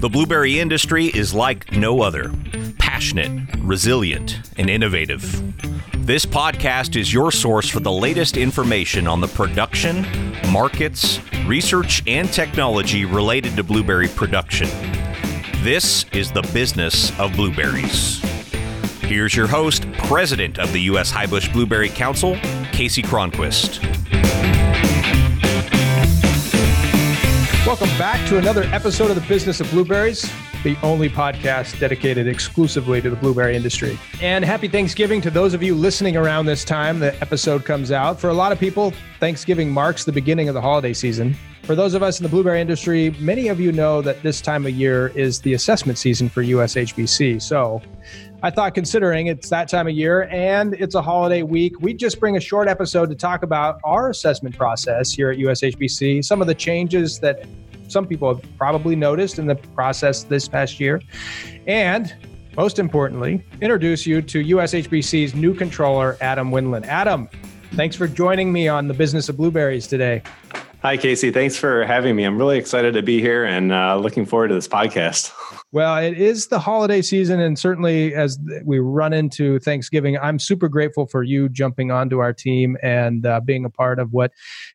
The blueberry industry is like no other passionate, resilient, and innovative. This podcast is your source for the latest information on the production, markets, research, and technology related to blueberry production. This is the business of blueberries. Here's your host, President of the U.S. Highbush Blueberry Council, Kasey Cronquist. Welcome back to another episode of the Business of Blueberries, the only podcast dedicated exclusively to the blueberry industry. And happy Thanksgiving to those of you listening around this time the episode comes out. For a lot of people, Thanksgiving marks the beginning of the holiday season. For those of us in the blueberry industry, many of you know that this time of year is the assessment season for USHBC. So I thought, considering it's that time of year and it's a holiday week, we'd just bring a short episode to talk about our assessment process here at USHBC, some of the changes that some people have probably noticed in the process this past year, and most importantly, introduce you to USHBC's new controller, Adam Winland. Adam, thanks for joining me on the business of blueberries today. Hi, Kasey. Thanks for having me. I'm really excited to be here and uh, looking forward to this podcast. Well, it is the holiday season, and certainly as we run into Thanksgiving, I'm super grateful for you jumping onto our team and uh, being a part of what,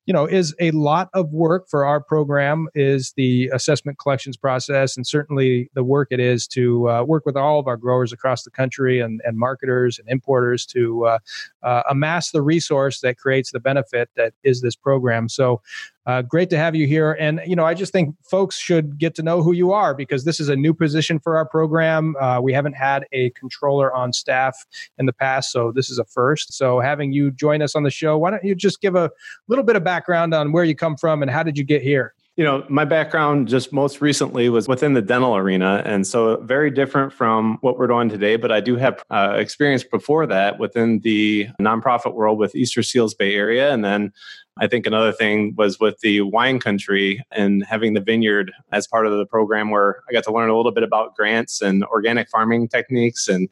you know, is a lot of work for our program. Is the assessment collections process, and certainly the work it is to uh, work with all of our growers across the country and, and marketers and importers to uh, uh amass the resource that creates the benefit that is this program. So. Uh, great to have you here. And, you know, I just think folks should get to know who you are because this is a new position for our program. Uh, we haven't had a controller on staff in the past, so this is a first. So having you join us on the show, why don't you just give a little bit of background on where you come from and how did you get here? You know my background just most recently was within the dental arena and so very different from what we're doing today but i do have uh, experience before that within the nonprofit world with easter seals bay area and then I think another thing was with the wine country and having the vineyard as part of the program where I got to learn a little bit about grants and organic farming techniques and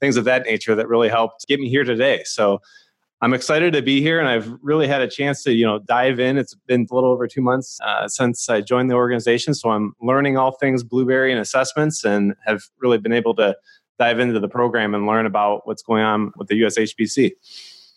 things of that nature that really helped get me here today. So I'm excited to be here and I've really had a chance to, you know, dive in. It's been a little over two months uh, since I joined the organization. So I'm learning all things blueberry and assessments and have really been able to dive into the program and learn about what's going on with the USHBC.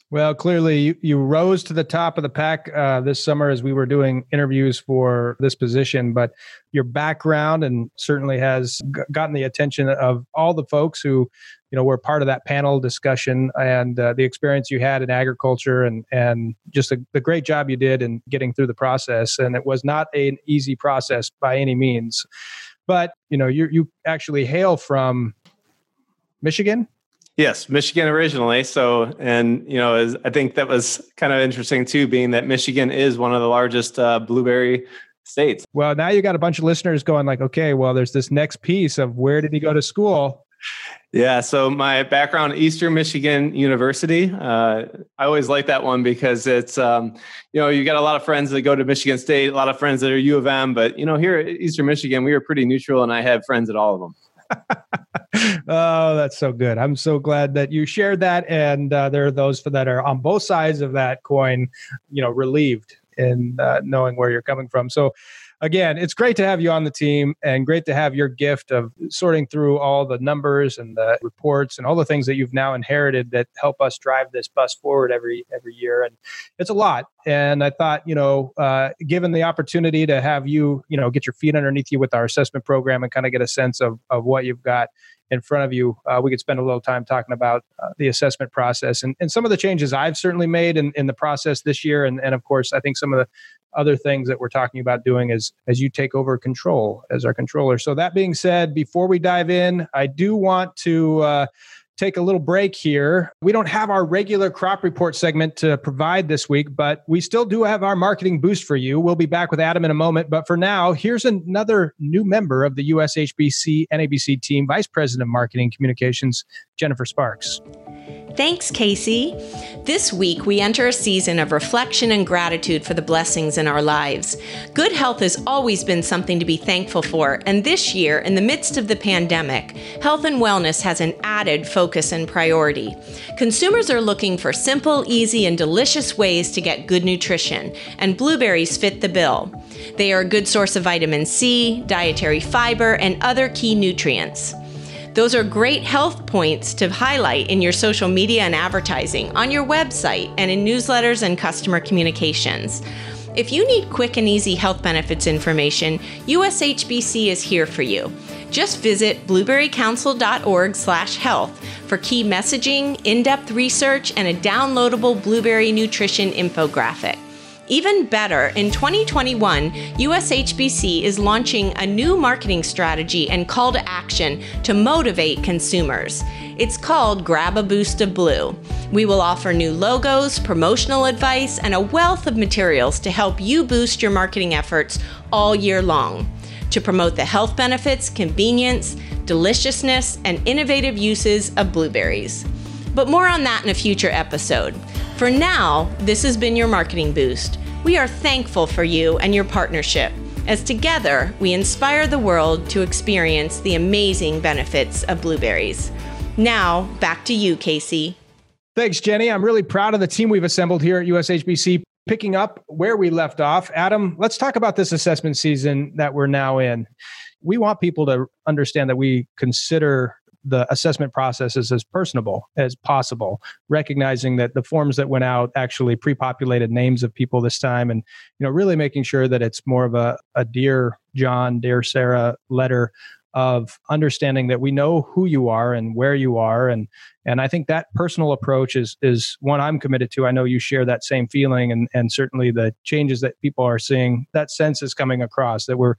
Well, clearly you, you rose to the top of the pack uh, this summer as we were doing interviews for this position, but your background and certainly has g- gotten the attention of all the folks who, you know, were part of that panel discussion and uh, the experience you had in agriculture and and just a, the great job you did in getting through the process. And it was not an easy process by any means, but you know, you you actually hail from Michigan. Yes, Michigan originally. So, and you know, as I think that was kind of interesting too, being that Michigan is one of the largest uh, blueberry states. Well, now you got a bunch of listeners going like, okay, well, there's this next piece of where did he go to school? Yeah, so my background, Eastern Michigan University. Uh, I always like that one because it's, um, you know, you got a lot of friends that go to Michigan State, a lot of friends that are U of M, but you know, here at Eastern Michigan, we were pretty neutral, and I had friends at all of them. oh, that's so good. I'm so glad that you shared that. And uh, there are those that are on both sides of that coin, you know, relieved in uh, knowing where you're coming from. So, again, it's great to have you on the team and great to have your gift of sorting through all the numbers and the reports and all the things that you've now inherited that help us drive this bus forward every every year. And it's a lot. And I thought, you know, uh, given the opportunity to have you, you know, get your feet underneath you with our assessment program and kind of get a sense of of what you've got in front of you, uh, we could spend a little time talking about uh, the assessment process and, and some of the changes I've certainly made in, in the process this year. And, and of course, I think some of the other things that we're talking about doing as as you take over control as our controller. So that being said, before we dive in, I do want to uh, take a little break here. We don't have our regular crop report segment to provide this week, but we still do have our marketing boost for you. We'll be back with Adam in a moment, but for now, here's another new member of the USHBC NABC team, Vice President of Marketing Communications, Jennifer Sparks. Thanks, Kasey. This week, we enter a season of reflection and gratitude for the blessings in our lives. Good health has always been something to be thankful for, and this year, in the midst of the pandemic, health and wellness has an added focus and priority. Consumers are looking for simple, easy, and delicious ways to get good nutrition, and blueberries fit the bill. They are a good source of vitamin C, dietary fiber, and other key nutrients. Those are great health points to highlight in your social media and advertising, on your website, and in newsletters and customer communications. If you need quick and easy health benefits information, USHBC is here for you. Just visit blueberrycouncil.org/health for key messaging, in-depth research, and a downloadable blueberry nutrition infographic. Even better, in 2021, USHBC is launching a new marketing strategy and call to action to motivate consumers. It's called Grab a Boost of Blue. We will offer new logos, promotional advice, and a wealth of materials to help you boost your marketing efforts all year long to promote the health benefits, convenience, deliciousness, and innovative uses of blueberries. But more on that in a future episode. For now, this has been your marketing boost. We are thankful for you and your partnership, as together we inspire the world to experience the amazing benefits of blueberries. Now, back to you, Kasey. Thanks, Jenny. I'm really proud of the team we've assembled here at USHBC. Picking up where we left off, Adam, let's talk about this assessment season that we're now in. We want people to understand that we consider the assessment process is as personable as possible, recognizing that the forms that went out actually pre-populated names of people this time, and you know, really making sure that it's more of a, a dear John, dear Sarah letter of understanding that we know who you are and where you are and and I think that personal approach is is one I'm committed to. I know you share that same feeling and and certainly the changes that people are seeing that sense is coming across that we're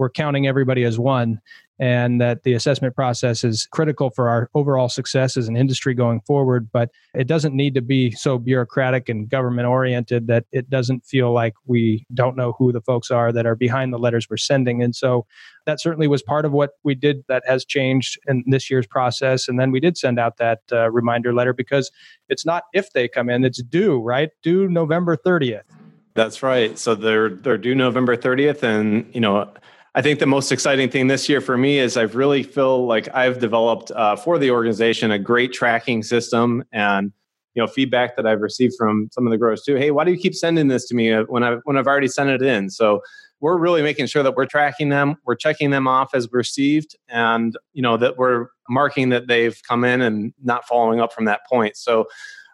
we're counting everybody as one and that the assessment process is critical for our overall success as an industry going forward. But it doesn't need to be so bureaucratic and government oriented that it doesn't feel like we don't know who the folks are that are behind the letters we're sending. And so that certainly was part of what we did that has changed in this year's process. And then we did send out that uh, reminder letter because it's not if they come in, it's due, right? Due November 30th. That's right. So they're they're due November 30th and you know I think the most exciting thing this year for me is I've really feel like I've developed uh, for the organization a great tracking system and you know feedback that I've received from some of the growers too. Hey, why do you keep sending this to me uh, when I when I've already sent it in? So we're really making sure that we're tracking them, we're checking them off as received, and you know that we're marking that they've come in and not following up from that point. So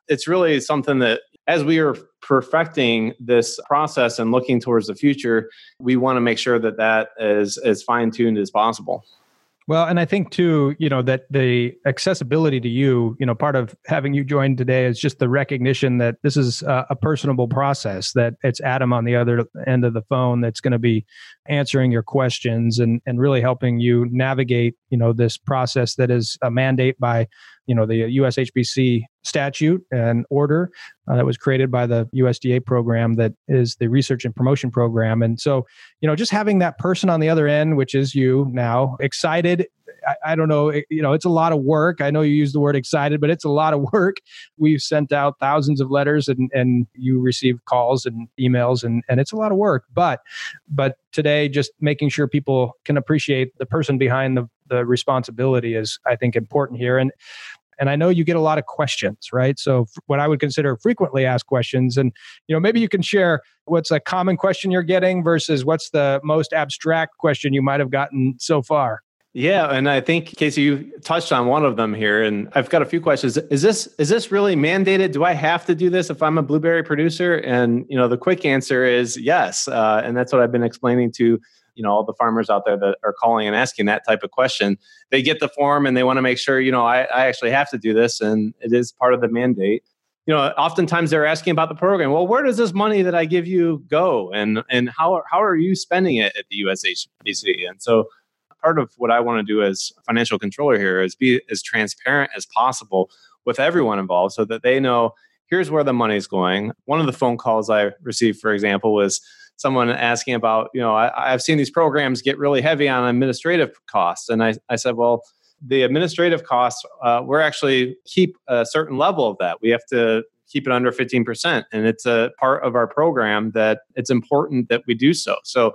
it's really something that as we are perfecting this process and looking towards the future, we want to make sure that that is as fine tuned as possible. Well, and I think too, you know, that the accessibility to you, you know, part of having you join today is just the recognition that this is a, a personable process, that it's Adam on the other end of the phone that's going to be answering your questions and, and really helping you navigate, you know, this process that is a mandate by, you know, the USHBC statute and order uh, that was created by the USDA program that is the research and promotion program. And so, you know, just having that person on the other end, which is you now, excited. I, I don't know, it, you know, it's a lot of work. I know you use the word excited, but it's a lot of work. We've sent out thousands of letters and, and you receive calls and emails and, and it's a lot of work. But but today, just making sure people can appreciate the person behind the the responsibility is, I think, important here. And and I know you get a lot of questions, right? So what I would consider frequently asked questions, and you know maybe you can share what's a common question you're getting versus what's the most abstract question you might have gotten so far. Yeah, and I think Kasey, you touched on one of them here, and I've got a few questions. Is this is this really mandated? Do I have to do this if I'm a blueberry producer? And you know, the quick answer is yes, uh, and that's what I've been explaining to you know all the farmers out there that are calling and asking that type of question they get the form and they want to make sure you know I, I actually have to do this and it is part of the mandate you know oftentimes they're asking about the program well where does this money that i give you go and and how, how are you spending it at the ushbc and so part of what i want to do as financial controller here is be as transparent as possible with everyone involved so that they know here's where the money's going one of the phone calls i received for example was someone asking about, you know, I, have seen these programs get really heavy on administrative costs. And I, I said, well, the administrative costs, uh, we're actually keep a certain level of that. We have to keep it under 15%. And it's a part of our program that it's important that we do so. So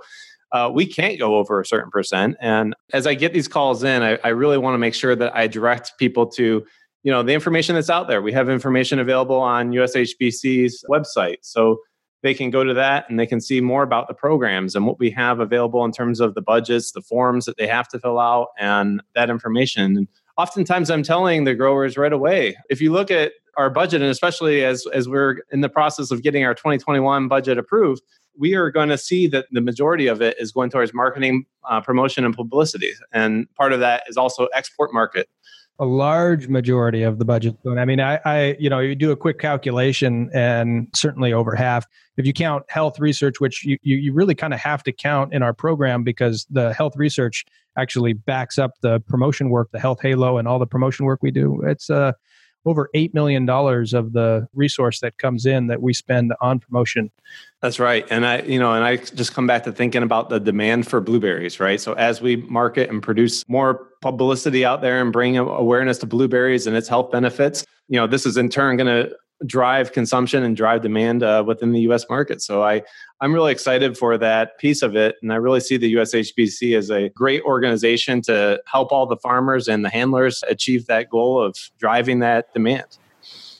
uh, we can't go over a certain percent. And as I get these calls in, I, I really want to make sure that I direct people to you know the information that's out there we have information available on ushbc's website so they can go to that and they can see more about the programs and what we have available in terms of the budgets the forms that they have to fill out and that information and oftentimes i'm telling the growers right away if you look at our budget and especially as as we're in the process of getting our 2021 budget approved we are going to see that the majority of it is going towards marketing, uh, promotion, and publicity. And part of that is also export market. A large majority of the budget. I mean, I, I, you know, you do a quick calculation, and certainly over half. If you count health research, which you, you, you really kind of have to count in our program because the health research actually backs up the promotion work, the health halo, and all the promotion work we do. It's uh, over $8 million of the resource that comes in that we spend on promotion. That's right. And I, you know, and I just come back to thinking about the demand for blueberries, right? So as we market and produce more publicity out there and bring awareness to blueberries and its health benefits, you know, this is in turn going to drive consumption and drive demand uh, within the U.S. market. So I, I'm really excited for that piece of it, and I really see the USHBC as a great organization to help all the farmers and the handlers achieve that goal of driving that demand.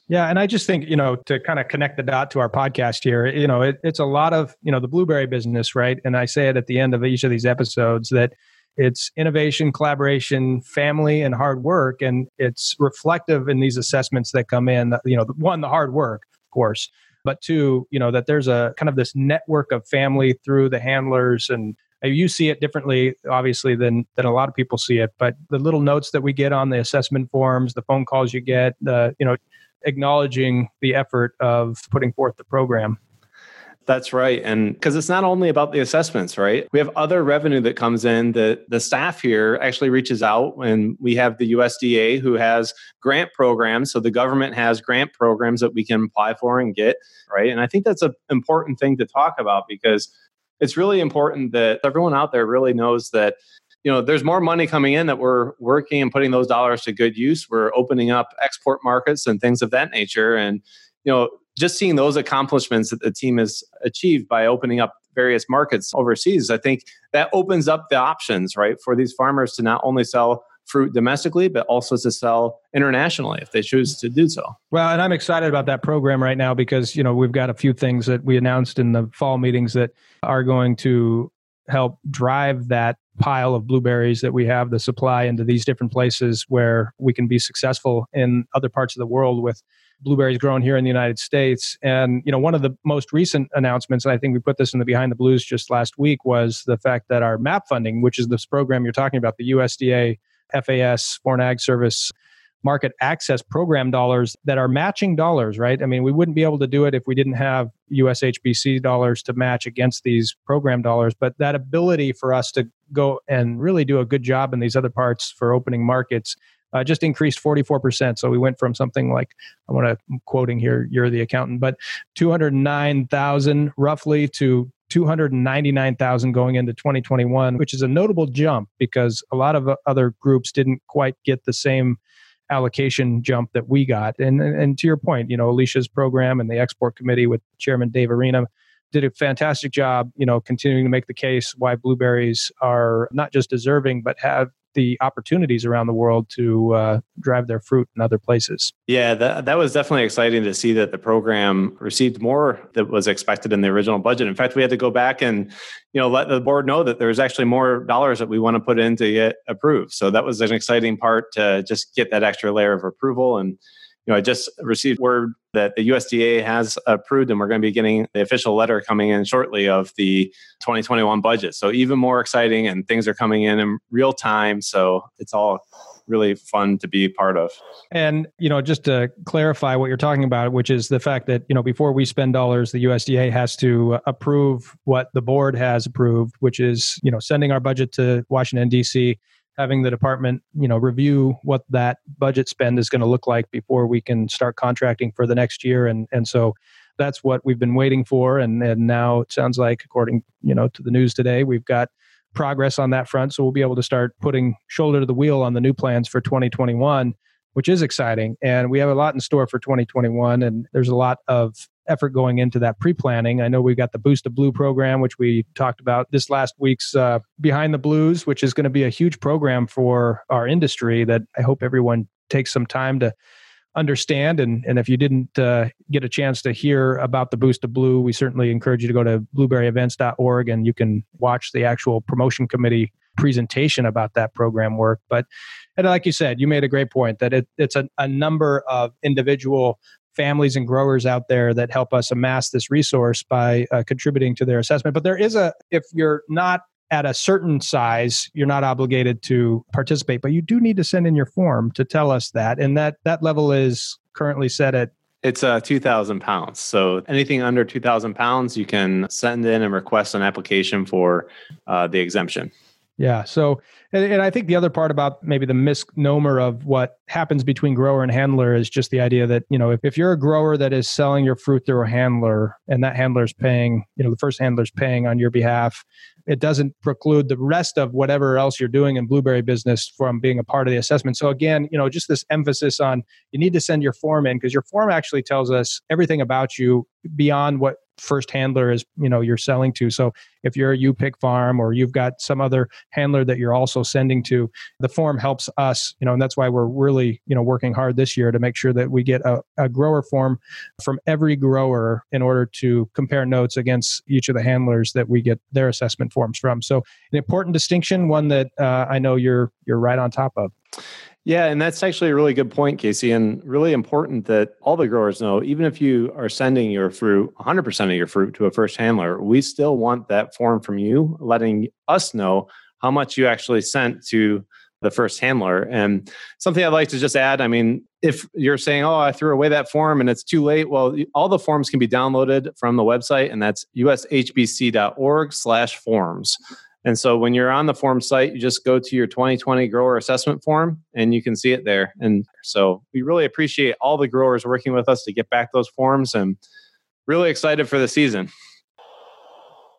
Yeah, and I just think you know to kind of connect the dot to our podcast here, you know, it, it's a lot of you know the blueberry business, right? And I say it at the end of each of these episodes that it's innovation, collaboration, family, and hard work. And it's reflective in these assessments that come in. You know, one, the hard work, of course, but two, you know, that there's a kind of this network of family through the handlers and you see it differently obviously than than a lot of people see it but the little notes that we get on the assessment forms the phone calls you get the you know acknowledging the effort of putting forth the program that's right. And because it's not only about the assessments, right? We have other revenue that comes in that the staff here actually reaches out and we have the USDA who has grant programs. So the government has grant programs that we can apply for and get, right? And I think that's an important thing to talk about because it's really important that everyone out there really knows that you know there's more money coming in that we're working and putting those dollars to good use we're opening up export markets and things of that nature and you know just seeing those accomplishments that the team has achieved by opening up various markets overseas, I think that opens up the options, right, for these farmers to not only sell fruit domestically, but also to sell internationally if they choose to do so. Well, and I'm excited about that program right now because, you know, we've got a few things that we announced in the fall meetings that are going to help drive that pile of blueberries that we have the supply into these different places where we can be successful in other parts of the world with blueberries grown here in the United States. And you know, one of the most recent announcements, and I think we put this in the Behind the Blues just last week, was the fact that our MAP funding, which is this program you're talking about, the USDA FAS Foreign Ag Service market access program dollars that are matching dollars, right? I mean, we wouldn't be able to do it if we didn't have USHBC dollars to match against these program dollars. But that ability for us to go and really do a good job in these other parts for opening markets uh, just increased 44%. So we went from something like, I want to, quoting here, you're the accountant, but 209,000 roughly to 299,000 going into 2021, which is a notable jump because a lot of other groups didn't quite get the same allocation jump that we got. And, and to your point, you know, Alicia's program and the export committee with Chairman Dave Arena did a fantastic job, you know, continuing to make the case why blueberries are not just deserving, but have the opportunities around the world to uh, drive their fruit in other places. Yeah, that, that was definitely exciting to see that the program received more that was expected in the original budget. In fact, we had to go back and you know let the board know that there's actually more dollars that we want to put in to get approved. So that was an exciting part to just get that extra layer of approval and you know, I just received word that the USDA has approved, and we're going to be getting the official letter coming in shortly of the 2021 budget. So even more exciting, and things are coming in in real time. So it's all really fun to be part of. And you know, just to clarify what you're talking about, which is the fact that you know before we spend dollars, the USDA has to approve what the board has approved, which is you know sending our budget to Washington D.C having the department you know review what that budget spend is going to look like before we can start contracting for the next year and and so that's what we've been waiting for and and now it sounds like according you know to the news today we've got progress on that front. So we'll be able to start putting shoulder to the wheel on the new plans for 2021, which is exciting. And we have a lot in store for 2021. And there's a lot of effort going into that pre-planning. I know we've got the Boost of Blue program, which we talked about this last week's uh, Behind the Blues, which is going to be a huge program for our industry that I hope everyone takes some time to understand. And, and if you didn't uh, get a chance to hear about the Boost of Blue, we certainly encourage you to go to blueberryevents.org and you can watch the actual promotion committee presentation about that program work. But and like you said, you made a great point that it, it's a, a number of individual families and growers out there that help us amass this resource by uh, contributing to their assessment. But there is a, if you're not at a certain size, you're not obligated to participate, but you do need to send in your form to tell us that. And that, that level is currently set at it's uh, 2,000 pounds. So anything under 2,000 pounds, you can send in and request an application for uh, the exemption. Yeah. So, and, and, I think the other part about maybe the misnomer of what happens between grower and handler is just the idea that, you know, if, if you're a grower that is selling your fruit through a handler and that handler is paying, you know, the first handler is paying on your behalf, it doesn't preclude the rest of whatever else you're doing in blueberry business from being a part of the assessment. So again, you know, just this emphasis on you need to send your form in because your form actually tells us everything about you beyond what first handler is you know you're selling to. So if you're a you pick farm or you've got some other handler that you're also sending to the form helps us you know and that's why we're really you know working hard this year to make sure that we get a, a grower form from every grower in order to compare notes against each of the handlers that we get their assessment forms from. So an important distinction one that uh, i know you're you're right on top of yeah, and that's actually a really good point, Kasey, and really important that all the growers know even if you are sending your fruit, 100% of your fruit to a first handler, we still want that form from you, letting us know how much you actually sent to the first handler. And something I'd like to just add I mean, if you're saying, oh, I threw away that form and it's too late, well, all the forms can be downloaded from the website, and that's ushbc.org slash forms. And so when you're on the form site, you just go to your 2020 grower assessment form and you can see it there. And so we really appreciate all the growers working with us to get back those forms and really excited for the season.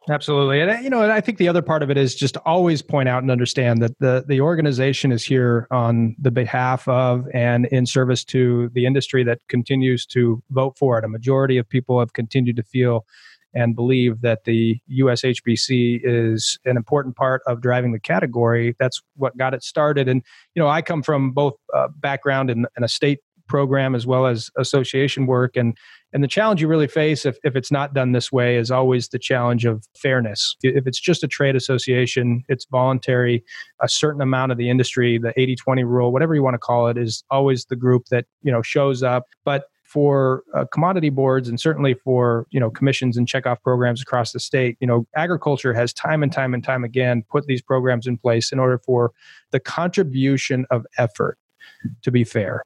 Absolutely. And uh, you know, I think the other part of it is just always point out and understand that the the organization is here on the behalf of and in service to the industry that continues to vote for it. A majority of people have continued to feel and believe that the USHBC is an important part of driving the category. That's what got it started. And, you know, I come from both uh, background in a state program as well as association work and and the challenge you really face if, if it's not done this way is always the challenge of fairness if it's just a trade association it's voluntary a certain amount of the industry the 80-20 rule whatever you want to call it is always the group that you know shows up but for uh, commodity boards and certainly for you know commissions and checkoff programs across the state you know agriculture has time and time and time again put these programs in place in order for the contribution of effort to be fair.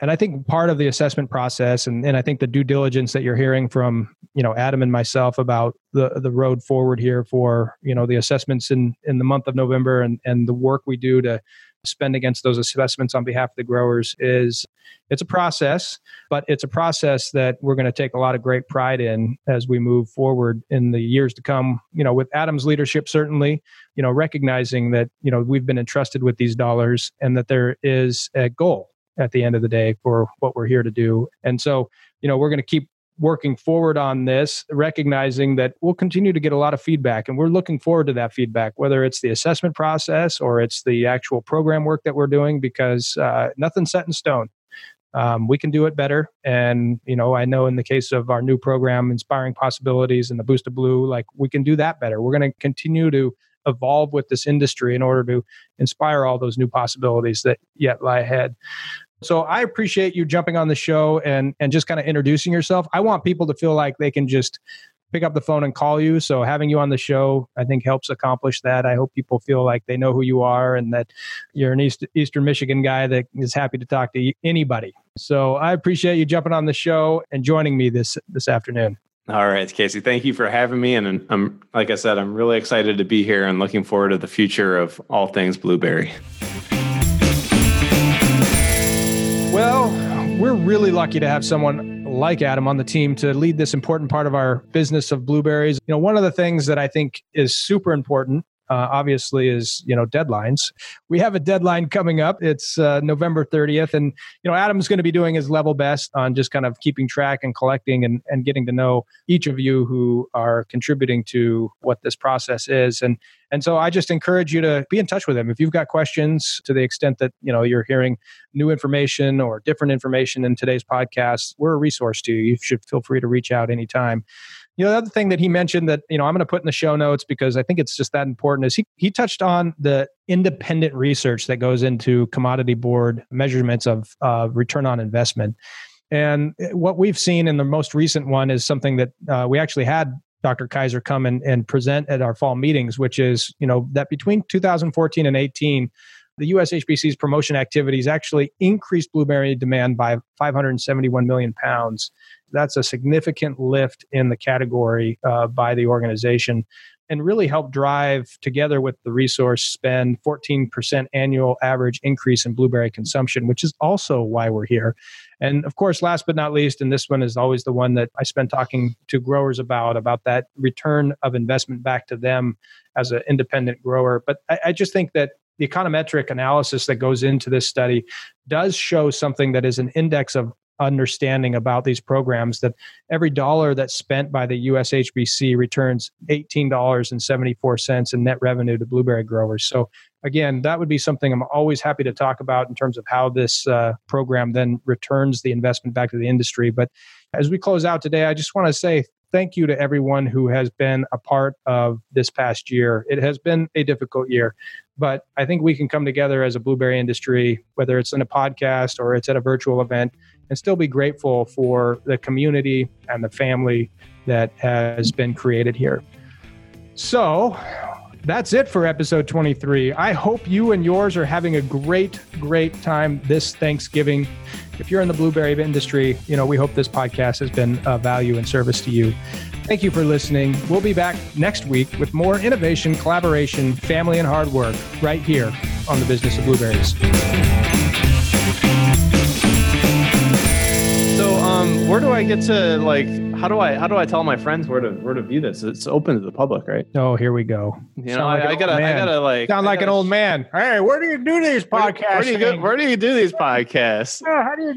And i think part of the assessment process and, and i think the due diligence that you're hearing from you know adam and myself about the the road forward here for you know the assessments in in the month of november and and the work we do to spend against those assessments on behalf of the growers is it's a process but it's a process that we're going to take a lot of great pride in as we move forward in the years to come. You know with adam's leadership certainly you know recognizing that you know we've been entrusted with these dollars and that there is a goal at the end of the day for what we're here to do. And so you know we're going to keep working forward on this, recognizing that we'll continue to get a lot of feedback and we're looking forward to that feedback, whether it's the assessment process or it's the actual program work that we're doing, because uh, nothing's set in stone. Um, we can do it better. And, you know, I know in the case of our new program, Inspiring Possibilities and the Boost of Blue, like we can do that better. We're going to continue to evolve with this industry in order to inspire all those new possibilities that yet lie ahead. So I appreciate you jumping on the show and and just kind of introducing yourself. I want people to feel like they can just pick up the phone and call you. So having you on the show, I think helps accomplish that. I hope people feel like they know who you are and that you're an East, Eastern Michigan guy that is happy to talk to anybody. So I appreciate you jumping on the show and joining me this this afternoon. All right, Kasey. Thank you for having me, and um, I'm like I said, I'm really excited to be here and looking forward to the future of all things blueberry. Well, we're really lucky to have someone like Adam on the team to lead this important part of our business of blueberries. You know, one of the things that I think is super important uh, obviously is you know deadlines. We have a deadline coming up. It's uh, November 30th, and you know Adam's going to be doing his level best on just kind of keeping track and collecting and, and getting to know each of you who are contributing to what this process is. And and so I just encourage you to be in touch with him if you've got questions to the extent that you know you're hearing new information or different information in today's podcast. We're a resource to you. You should feel free to reach out anytime. You know, the other thing that he mentioned that, you know, I'm going to put in the show notes because I think it's just that important is he, he touched on the independent research that goes into commodity board measurements of uh, return on investment. And what we've seen in the most recent one is something that uh, we actually had Dr. Kaiser come and, and present at our fall meetings, which is, you know, that between 2014 and 18, the USHBC's promotion activities actually increased blueberry demand by 571 million pounds that's a significant lift in the category uh, by the organization and really help drive together with the resource spend 14% annual average increase in blueberry consumption which is also why we're here. And of course last but not least and this one is always the one that i spend talking to growers about about that return of investment back to them as an independent grower. But I, I just think that the econometric analysis that goes into this study does show something that is an index of understanding about these programs that every dollar that's spent by the USHBC returns $18.74 in net revenue to blueberry growers. So, again, that would be something I'm always happy to talk about in terms of how this uh, program then returns the investment back to the industry. But as we close out today, I just want to say thank you to everyone who has been a part of this past year. It has been a difficult year, but I think we can come together as a blueberry industry, whether it's in a podcast or it's at a virtual event, and still be grateful for the community and the family that has been created here. So, that's it for episode 23. I hope you and yours are having a great, great time this Thanksgiving. If you're in the blueberry industry, you know, we hope this podcast has been of value and service to you. Thank you for listening. We'll be back next week with more innovation, collaboration, family, and hard work right here on the business of blueberries. Um, where do I get to like? How do I how do I tell my friends where to where to view this? It's open to the public, right? Oh, here we go. You know, like I, I gotta I gotta like sound like gotta, an old man. Hey, where do you do these podcasts? Where, where, do you go, where do you do these podcasts? how do you